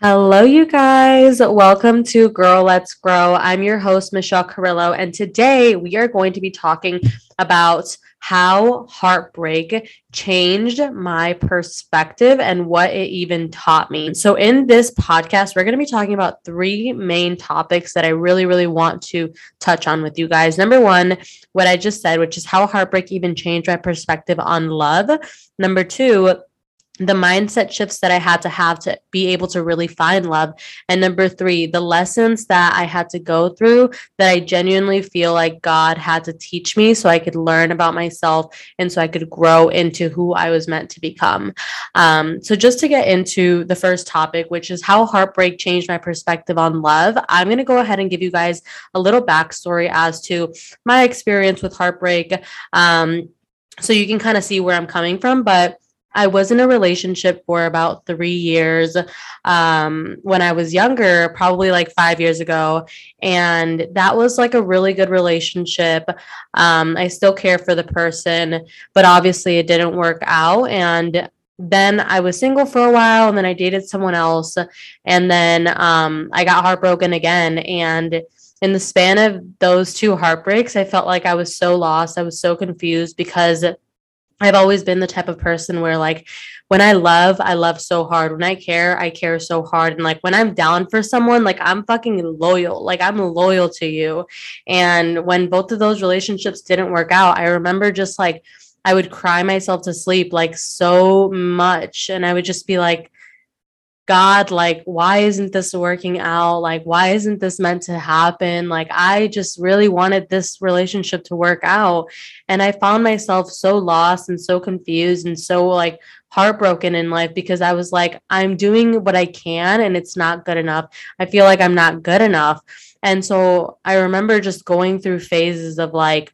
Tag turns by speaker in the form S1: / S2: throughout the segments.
S1: Hello, you guys. Welcome to Girl Let's Grow. I'm your host, Michelle Carrillo, and today we are going to be talking about how heartbreak changed my perspective and what it even taught me. So, in this podcast, we're going to be talking about three main topics that I really, really want to touch on with you guys. Number one, what I just said, which is how heartbreak even changed my perspective on love. Number two, the mindset shifts that I had to have to be able to really find love. And number three, the lessons that I had to go through that I genuinely feel like God had to teach me so I could learn about myself and so I could grow into who I was meant to become. Um, so, just to get into the first topic, which is how heartbreak changed my perspective on love, I'm going to go ahead and give you guys a little backstory as to my experience with heartbreak. Um, so you can kind of see where I'm coming from. But I was in a relationship for about three years um, when I was younger, probably like five years ago. And that was like a really good relationship. Um, I still care for the person, but obviously it didn't work out. And then I was single for a while and then I dated someone else. And then um, I got heartbroken again. And in the span of those two heartbreaks, I felt like I was so lost. I was so confused because I've always been the type of person where like when I love, I love so hard. When I care, I care so hard. And like when I'm down for someone, like I'm fucking loyal. Like I'm loyal to you. And when both of those relationships didn't work out, I remember just like I would cry myself to sleep like so much. And I would just be like, God, like, why isn't this working out? Like, why isn't this meant to happen? Like, I just really wanted this relationship to work out. And I found myself so lost and so confused and so like heartbroken in life because I was like, I'm doing what I can and it's not good enough. I feel like I'm not good enough. And so I remember just going through phases of like,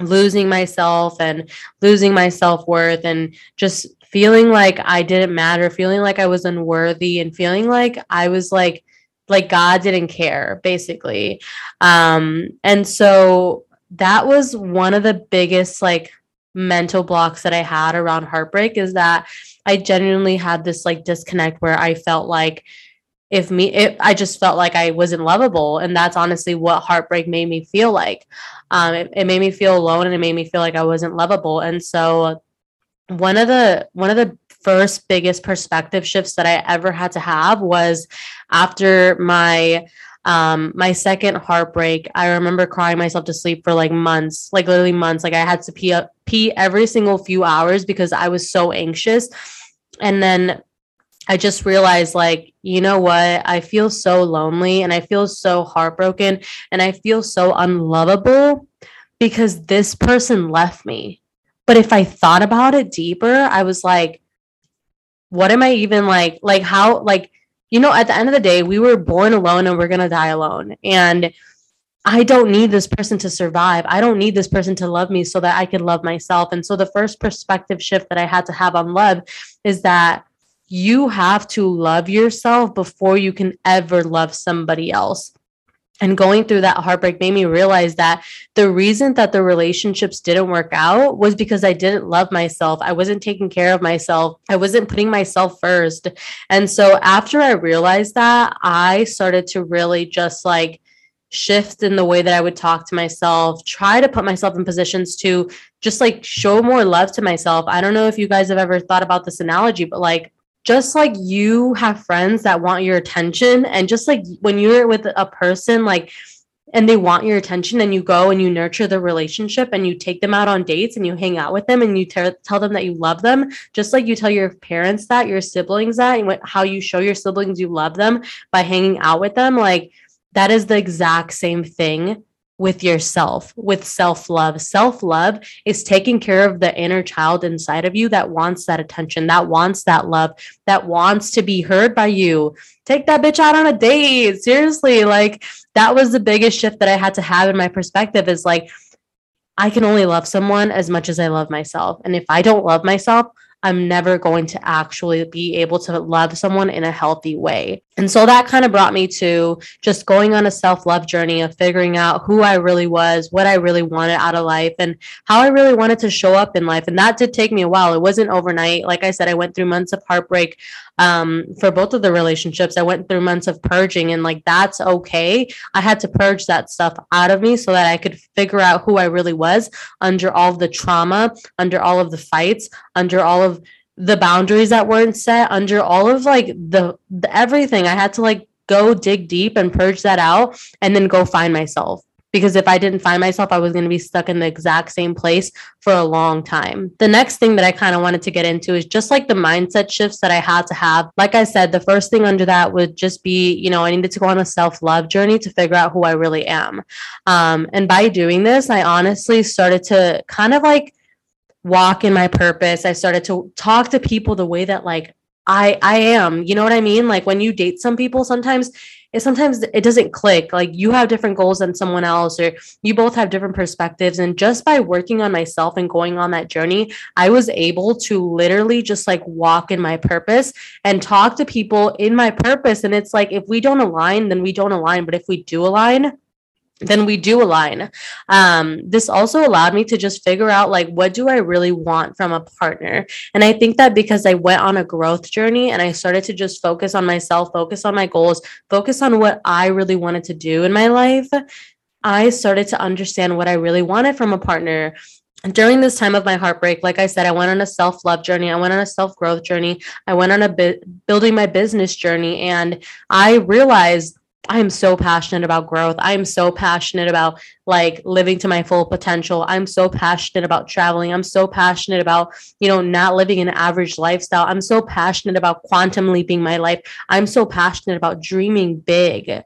S1: losing myself and losing my self-worth and just feeling like I didn't matter, feeling like I was unworthy, and feeling like I was like, like God didn't care, basically. Um, and so that was one of the biggest like mental blocks that I had around heartbreak is that I genuinely had this like disconnect where I felt like if me it, I just felt like I wasn't lovable and that's honestly what heartbreak made me feel like. Um it, it made me feel alone and it made me feel like I wasn't lovable and so one of the one of the first biggest perspective shifts that I ever had to have was after my um my second heartbreak i remember crying myself to sleep for like months like literally months. Like i had to pee pee every single few hours because i was so anxious. And then i just realized like you know what i feel so lonely and i feel so heartbroken and i feel so unlovable because this person left me but if I thought about it deeper, I was like, what am I even like? Like, how, like, you know, at the end of the day, we were born alone and we're going to die alone. And I don't need this person to survive. I don't need this person to love me so that I can love myself. And so the first perspective shift that I had to have on love is that you have to love yourself before you can ever love somebody else and going through that heartbreak made me realize that the reason that the relationships didn't work out was because I didn't love myself. I wasn't taking care of myself. I wasn't putting myself first. And so after I realized that, I started to really just like shift in the way that I would talk to myself, try to put myself in positions to just like show more love to myself. I don't know if you guys have ever thought about this analogy, but like just like you have friends that want your attention and just like when you're with a person like and they want your attention and you go and you nurture the relationship and you take them out on dates and you hang out with them and you ter- tell them that you love them just like you tell your parents that your siblings that and how you show your siblings you love them by hanging out with them like that is the exact same thing with yourself, with self love. Self love is taking care of the inner child inside of you that wants that attention, that wants that love, that wants to be heard by you. Take that bitch out on a date. Seriously, like that was the biggest shift that I had to have in my perspective is like, I can only love someone as much as I love myself. And if I don't love myself, I'm never going to actually be able to love someone in a healthy way. And so that kind of brought me to just going on a self love journey of figuring out who I really was, what I really wanted out of life, and how I really wanted to show up in life. And that did take me a while. It wasn't overnight. Like I said, I went through months of heartbreak um, for both of the relationships. I went through months of purging, and like that's okay. I had to purge that stuff out of me so that I could figure out who I really was under all of the trauma, under all of the fights, under all of the boundaries that weren't set under all of like the, the everything i had to like go dig deep and purge that out and then go find myself because if I didn't find myself, I was going to be stuck in the exact same place for a long time. The next thing that I kind of wanted to get into is just like the mindset shifts that I had to have. Like I said, the first thing under that would just be, you know, I needed to go on a self love journey to figure out who I really am. Um, and by doing this, I honestly started to kind of like walk in my purpose. I started to talk to people the way that like I I am. You know what I mean? Like when you date some people, sometimes it sometimes it doesn't click. Like you have different goals than someone else, or you both have different perspectives. And just by working on myself and going on that journey, I was able to literally just like walk in my purpose and talk to people in my purpose. And it's like if we don't align, then we don't align. But if we do align, then we do align. Um, this also allowed me to just figure out like what do I really want from a partner. And I think that because I went on a growth journey and I started to just focus on myself, focus on my goals, focus on what I really wanted to do in my life, I started to understand what I really wanted from a partner. During this time of my heartbreak, like I said, I went on a self love journey. I went on a self growth journey. I went on a bit building my business journey. And I realized I am so passionate about growth. I am so passionate about like living to my full potential. I'm so passionate about traveling. I'm so passionate about, you know, not living an average lifestyle. I'm so passionate about quantum leaping my life. I'm so passionate about dreaming big.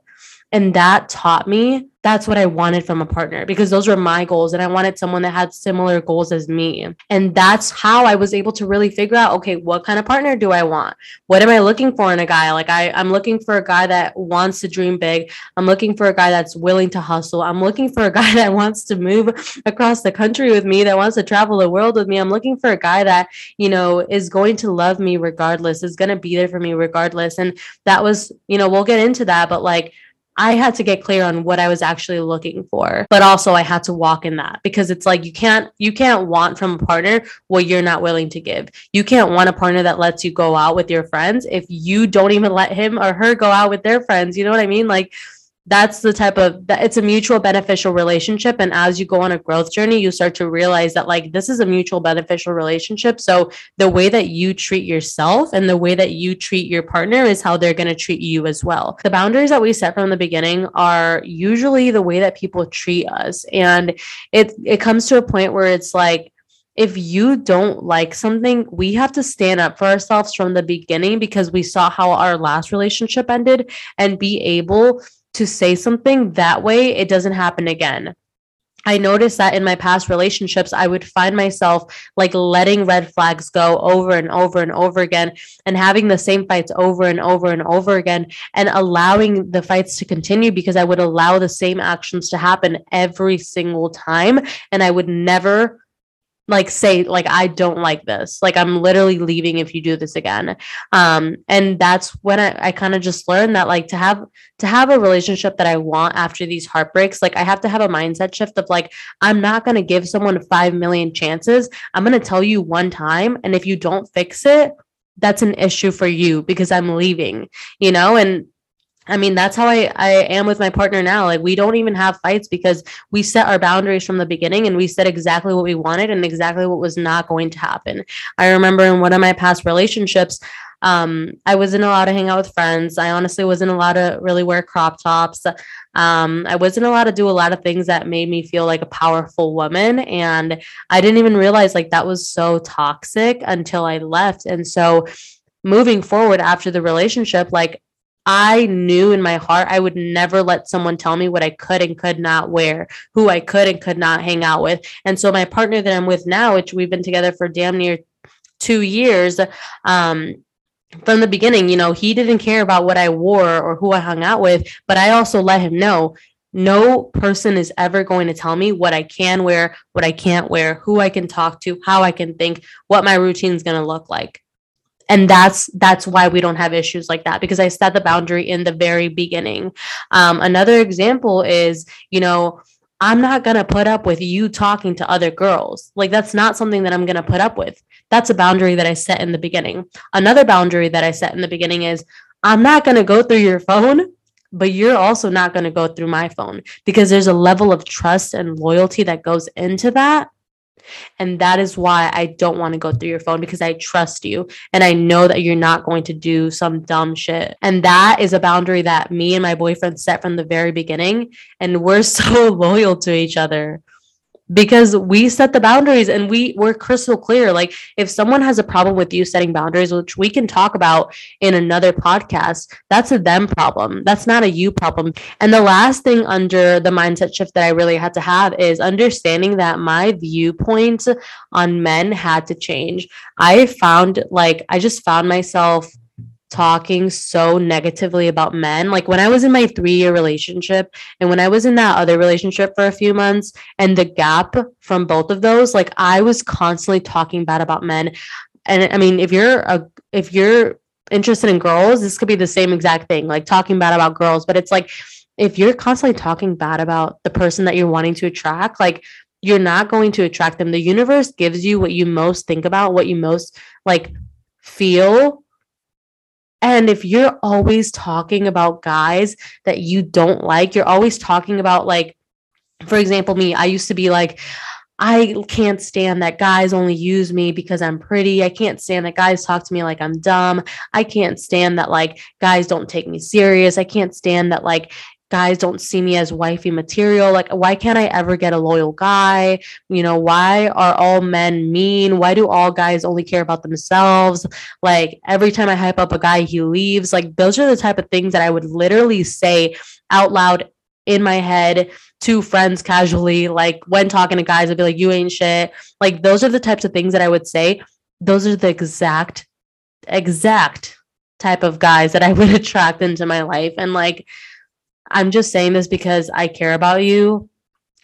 S1: And that taught me that's what I wanted from a partner because those were my goals. And I wanted someone that had similar goals as me. And that's how I was able to really figure out okay, what kind of partner do I want? What am I looking for in a guy? Like, I, I'm looking for a guy that wants to dream big. I'm looking for a guy that's willing to hustle. I'm looking for a guy that wants to move across the country with me, that wants to travel the world with me. I'm looking for a guy that, you know, is going to love me regardless, is going to be there for me regardless. And that was, you know, we'll get into that, but like, I had to get clear on what I was actually looking for, but also I had to walk in that because it's like you can't you can't want from a partner what you're not willing to give. You can't want a partner that lets you go out with your friends if you don't even let him or her go out with their friends. You know what I mean? Like that's the type of that it's a mutual beneficial relationship. And as you go on a growth journey you start to realize that like this is a mutual beneficial relationship. So the way that you treat yourself and the way that you treat your partner is how they're going to treat you as well. The boundaries that we set from the beginning are usually the way that people treat us. And it it comes to a point where it's like if you don't like something, we have to stand up for ourselves from the beginning because we saw how our last relationship ended and be able to say something that way it doesn't happen again I noticed that in my past relationships, I would find myself like letting red flags go over and over and over again and having the same fights over and over and over again and allowing the fights to continue because I would allow the same actions to happen every single time. And I would never like say like i don't like this. Like i'm literally leaving if you do this again. Um and that's when i, I kind of just learned that like to have to have a relationship that i want after these heartbreaks like i have to have a mindset shift of like i'm not going to give someone 5 million chances. I'm going to tell you one time and if you don't fix it that's an issue for you because i'm leaving you know? And I mean, that's how I, I am with my partner now. Like, we don't even have fights because we set our boundaries from the beginning and we said exactly what we wanted and exactly what was not going to happen. I remember in one of my past relationships, um, I wasn't allowed to hang out with friends. I honestly wasn't allowed to really wear crop tops. Um, I wasn't allowed to do a lot of things that made me feel like a powerful woman. And I didn't even realize like that was so toxic until I left. And so, moving forward after the relationship, like I knew in my heart I would never let someone tell me what I could and could not wear, who I could and could not hang out with. And so my partner that I'm with now, which we've been together for damn near two years, um, from the beginning, you know, he didn't care about what I wore or who I hung out with, but I also let him know no person is ever going to tell me what I can wear, what I can't wear, who I can talk to, how I can think, what my routine is going to look like and that's that's why we don't have issues like that because i set the boundary in the very beginning. Um, another example is you know i'm not going to put up with you talking to other girls. Like that's not something that i'm going to put up with. That's a boundary that i set in the beginning. Another boundary that i set in the beginning is i'm not going to go through your phone but you're also not going to go through my phone because there's a level of trust and loyalty that goes into that and that is why I don't want to go through your phone because I trust you and I know that you're not going to do some dumb shit. And that is a boundary that me and my boyfriend set from the very beginning. And we're so loyal to each other because we set the boundaries and we we're crystal clear. Like if someone has a problem with you setting boundaries which we can talk about in another podcast that's a them problem. That's not a you problem. And the last thing under the mindset shift that i really had to have is understanding that my viewpoint on men had to change. I found like i just found myself talking so negatively about men. Like when I was in my three year relationship and when I was in that other relationship for a few months, and the gap from both of those, like I was constantly talking bad about men. And I mean, if you're a, if you're interested in girls, this could be the same exact thing, like talking bad about girls. But it's like, if you're constantly talking bad about the person that you're wanting to attract, like you're not going to attract them. The universe gives you what you most think about, what you most like feel and if you're always talking about guys that you don't like, you're always talking about, like, for example, me, I used to be like, I can't stand that guys only use me because I'm pretty. I can't stand that guys talk to me like I'm dumb. I can't stand that like guys don't take me serious. I can't stand that like guys don't see me as wifey material. Like, why can't I ever get a loyal guy? You know, why are all men mean? Why do all guys only care about themselves? Like, every time I hype up a guy, he leaves. Like, those are the type of things that I would literally say out loud in my head to friends casually. Like, when talking to guys, I'd be like, you ain't shit. Like, those are the types of things that I would say. Those are the exact, exact type of guys that I would attract into my life. And like, I'm just saying this because I care about you.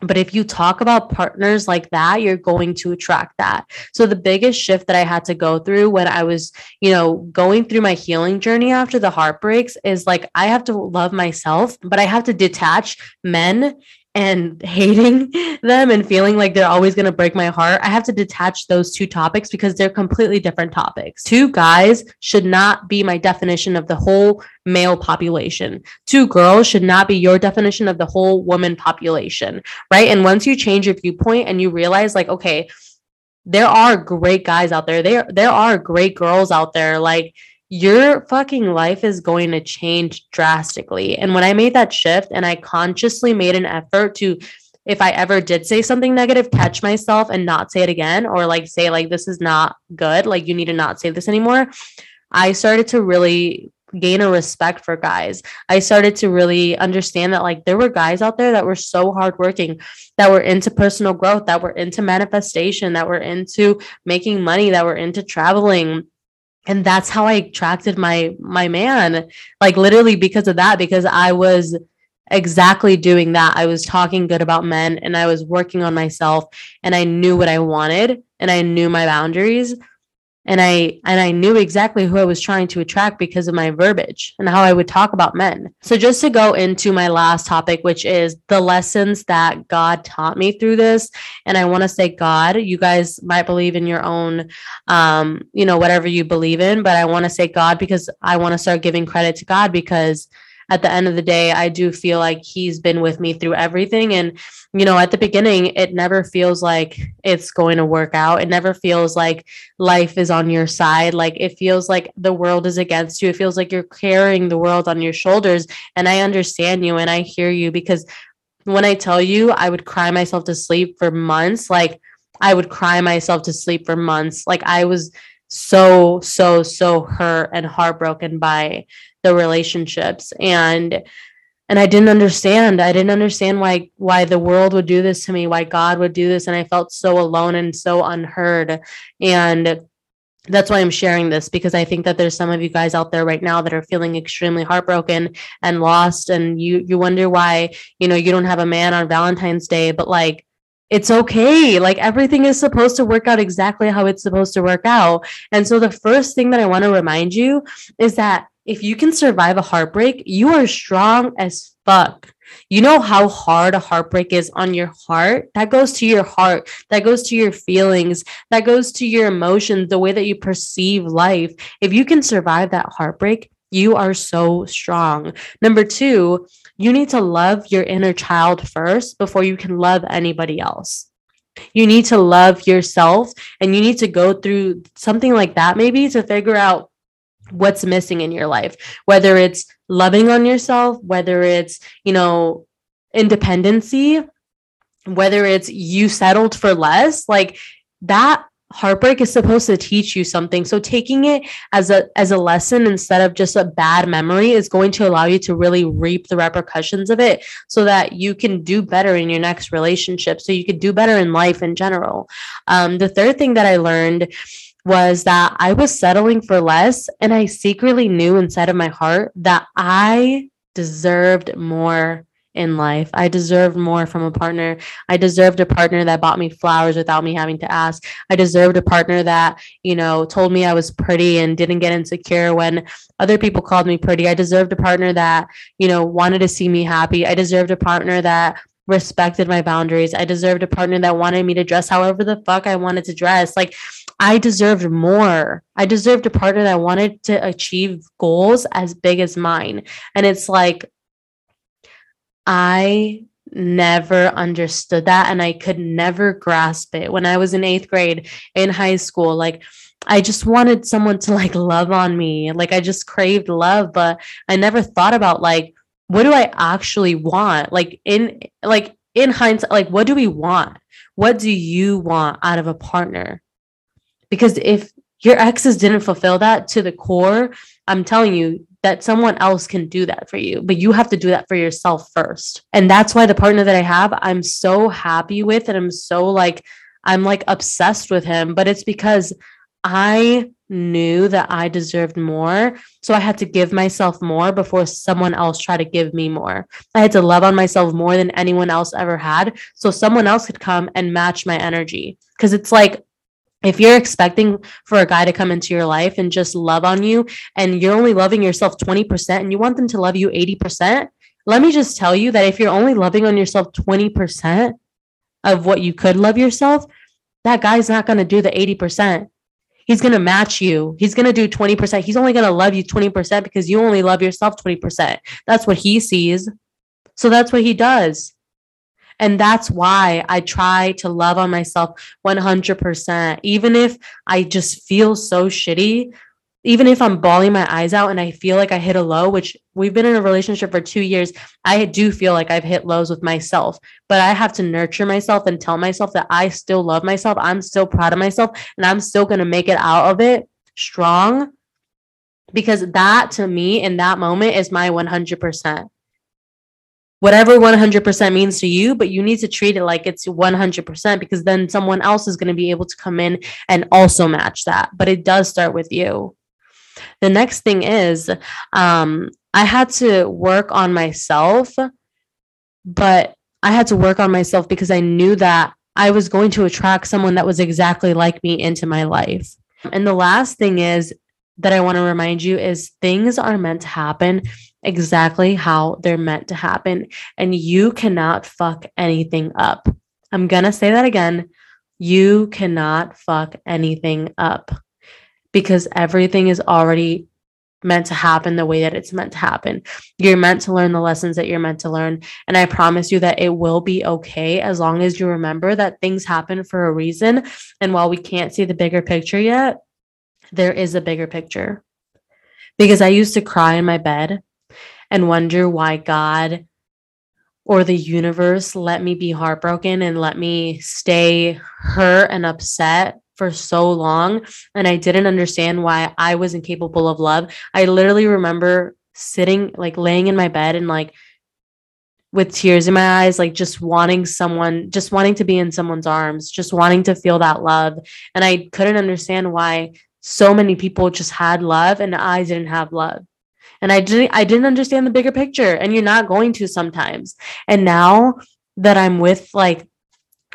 S1: But if you talk about partners like that, you're going to attract that. So the biggest shift that I had to go through when I was, you know, going through my healing journey after the heartbreaks is like I have to love myself, but I have to detach men and hating them and feeling like they're always going to break my heart, I have to detach those two topics because they're completely different topics. Two guys should not be my definition of the whole male population. Two girls should not be your definition of the whole woman population, right? And once you change your viewpoint and you realize like okay, there are great guys out there. There there are great girls out there like your fucking life is going to change drastically. And when I made that shift and I consciously made an effort to if I ever did say something negative, catch myself and not say it again or like say like this is not good, like you need to not say this anymore. I started to really gain a respect for guys. I started to really understand that like there were guys out there that were so hardworking, that were into personal growth, that were into manifestation, that were into making money, that were into traveling, and that's how i attracted my my man like literally because of that because i was exactly doing that. I was talking good about men and i was working on myself and i knew what i wanted and i knew my boundaries and i and i knew exactly who i was trying to attract because of my verbiage and how i would talk about men. So just to go into my last topic which is the lessons that god taught me through this. And i want to say god you guys might believe in your own um you know whatever you believe in but i want to say god because i want to start giving credit to god because at the end of the day, I do feel like he's been with me through everything. And, you know, at the beginning, it never feels like it's going to work out. It never feels like life is on your side. Like it feels like the world is against you. It feels like you're carrying the world on your shoulders. And I understand you and I hear you because when I tell you I would cry myself to sleep for months, like I would cry myself to sleep for months. Like I was so, so, so hurt and heartbroken by the relationships and and I didn't understand. I didn't understand why why the world would do this to me, why God would do this and I felt so alone and so unheard and that's why I'm sharing this because I think that there's some of you guys out there right now that are feeling extremely heartbroken and lost and you you wonder why, you know, you don't have a man on Valentine's Day, but like it's okay. Like everything is supposed to work out exactly how it's supposed to work out. And so the first thing that I want to remind you is that if you can survive a heartbreak, you are strong as fuck. You know how hard a heartbreak is on your heart? That goes to your heart. That goes to your feelings. That goes to your emotions, the way that you perceive life. If you can survive that heartbreak, you are so strong. Number two, you need to love your inner child first before you can love anybody else. You need to love yourself and you need to go through something like that, maybe to figure out what's missing in your life, whether it's loving on yourself, whether it's, you know, independency, whether it's you settled for less, like that heartbreak is supposed to teach you something. So taking it as a as a lesson instead of just a bad memory is going to allow you to really reap the repercussions of it so that you can do better in your next relationship so you could do better in life in general. Um, the third thing that i learned was that i was settling for less and i secretly knew inside of my heart that i deserved more in life. I deserved more from a partner. I deserved a partner that bought me flowers without me having to ask. I deserved a partner that, you know, told me I was pretty and didn't get insecure when other people called me pretty. I deserved a partner that, you know, wanted to see me happy. I deserved a partner that respected my boundaries. I deserved a partner that wanted me to dress however the fuck I wanted to dress. Like I deserved more. I deserved a partner that wanted to achieve goals as big as mine. And it's like I never understood that and I could never grasp it. When I was in eighth grade in high school, like I just wanted someone to like love on me. Like I just craved love, but I never thought about like, what do I actually want? Like in like in hindsight, like what do we want? What do you want out of a partner? Because if your exes didn't fulfill that to the core, I'm telling you, that someone else can do that for you, but you have to do that for yourself first. And that's why the partner that I have, I'm so happy with and I'm so like, I'm like obsessed with him, but it's because I knew that I deserved more. So I had to give myself more before someone else tried to give me more. I had to love on myself more than anyone else ever had. So someone else could come and match my energy. Cause it's like, if you're expecting for a guy to come into your life and just love on you and you're only loving yourself 20% and you want them to love you 80%, let me just tell you that if you're only loving on yourself 20% of what you could love yourself, that guy's not going to do the 80%. He's going to match you. He's going to do 20%. He's only going to love you 20% because you only love yourself 20%. That's what he sees. So that's what he does. And that's why I try to love on myself 100%. Even if I just feel so shitty, even if I'm bawling my eyes out and I feel like I hit a low, which we've been in a relationship for two years, I do feel like I've hit lows with myself, but I have to nurture myself and tell myself that I still love myself. I'm still proud of myself and I'm still going to make it out of it strong because that to me in that moment is my 100% whatever 100% means to you, but you need to treat it like it's 100% because then someone else is going to be able to come in and also match that. But it does start with you. The next thing is, um, I had to work on myself, but I had to work on myself because I knew that I was going to attract someone that was exactly like me into my life. And the last thing is that I want to remind you is things are meant to happen exactly how they're meant to happen. And you cannot fuck anything up. I'm going to say that again. You cannot fuck anything up because everything is already meant to happen the way that it's meant to happen. You're meant to learn the lessons that you're meant to learn. And I promise you that it will be okay as long as you remember that things happen for a reason. And while we can't see the bigger picture yet, there is a bigger picture. Because I used to cry in my bed and wonder why God or the universe let me be heartbroken and let me stay hurt and upset for so long. And I didn't understand why I was incapable of love. I literally remember sitting, like laying in my bed and like with tears in my eyes, like just wanting someone, just wanting to be in someone's arms, just wanting to feel that love. And I couldn't understand why so many people just had love and I didn't have love and I didn't I didn't understand the bigger picture and you're not going to sometimes. And now that I'm with like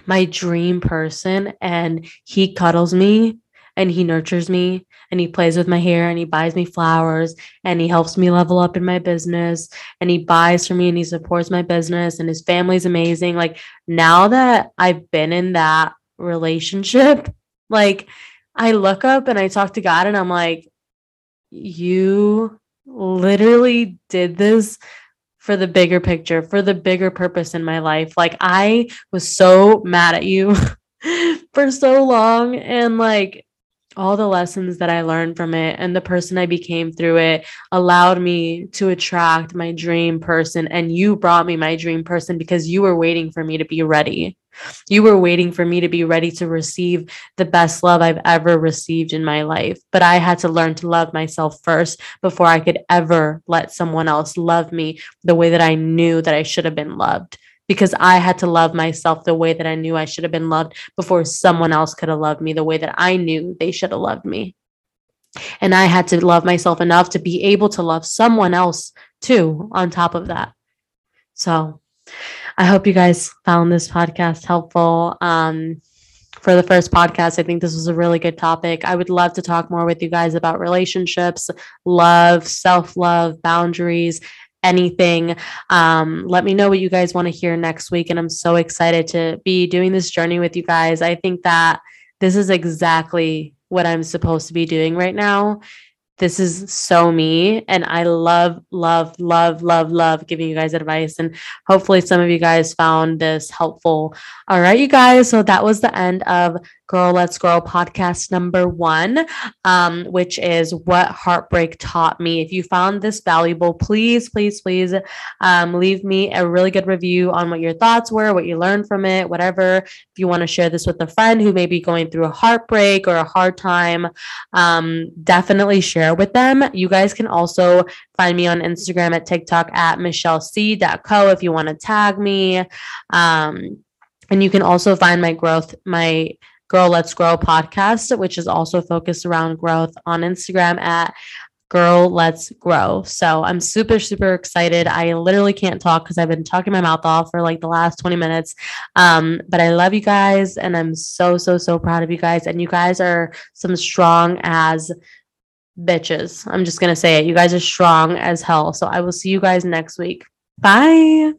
S1: my dream person and he cuddles me and he nurtures me and he plays with my hair and he buys me flowers and he helps me level up in my business and he buys for me and he supports my business and his family's amazing. Like now that I've been in that relationship, like I look up and I talk to God and I'm like, you literally did this for the bigger picture, for the bigger purpose in my life. Like I was so mad at you for so long and like all the lessons that I learned from it and the person I became through it allowed me to attract my dream person. And you brought me my dream person because you were waiting for me to be ready. You were waiting for me to be ready to receive the best love I've ever received in my life. But I had to learn to love myself first before I could ever let someone else love me the way that I knew that I should have been loved because I had to love myself the way that I knew I should have been loved before someone else could have loved me the way that I knew they should have loved me. And I had to love myself enough to be able to love someone else too, on top of that. So I hope you guys found this podcast helpful. Um, for the first podcast, I think this was a really good topic. I would love to talk more with you guys about relationships, love, self love, boundaries, anything. Um, let me know what you guys want to hear next week. And I'm so excited to be doing this journey with you guys. I think that this is exactly what I'm supposed to be doing right now this is so me and i love love love love love giving you guys advice and hopefully some of you guys found this helpful. All right you guys so that was the end of girl let's grow podcast number one um, which is what heartbreak taught me if you found this valuable please please please um, leave me a really good review on what your thoughts were what you learned from it whatever if you want to share this with a friend who may be going through a heartbreak or a hard time um, definitely share with them. You guys can also find me on Instagram at TikTok at michellec.co if you want to tag me. Um, and you can also find my growth, my Girl Let's Grow podcast, which is also focused around growth on Instagram at Girl Let's Grow. So I'm super, super excited. I literally can't talk because I've been talking my mouth off for like the last 20 minutes. Um, but I love you guys and I'm so, so, so proud of you guys. And you guys are some strong as bitches. I'm just going to say it. You guys are strong as hell. So I will see you guys next week. Bye.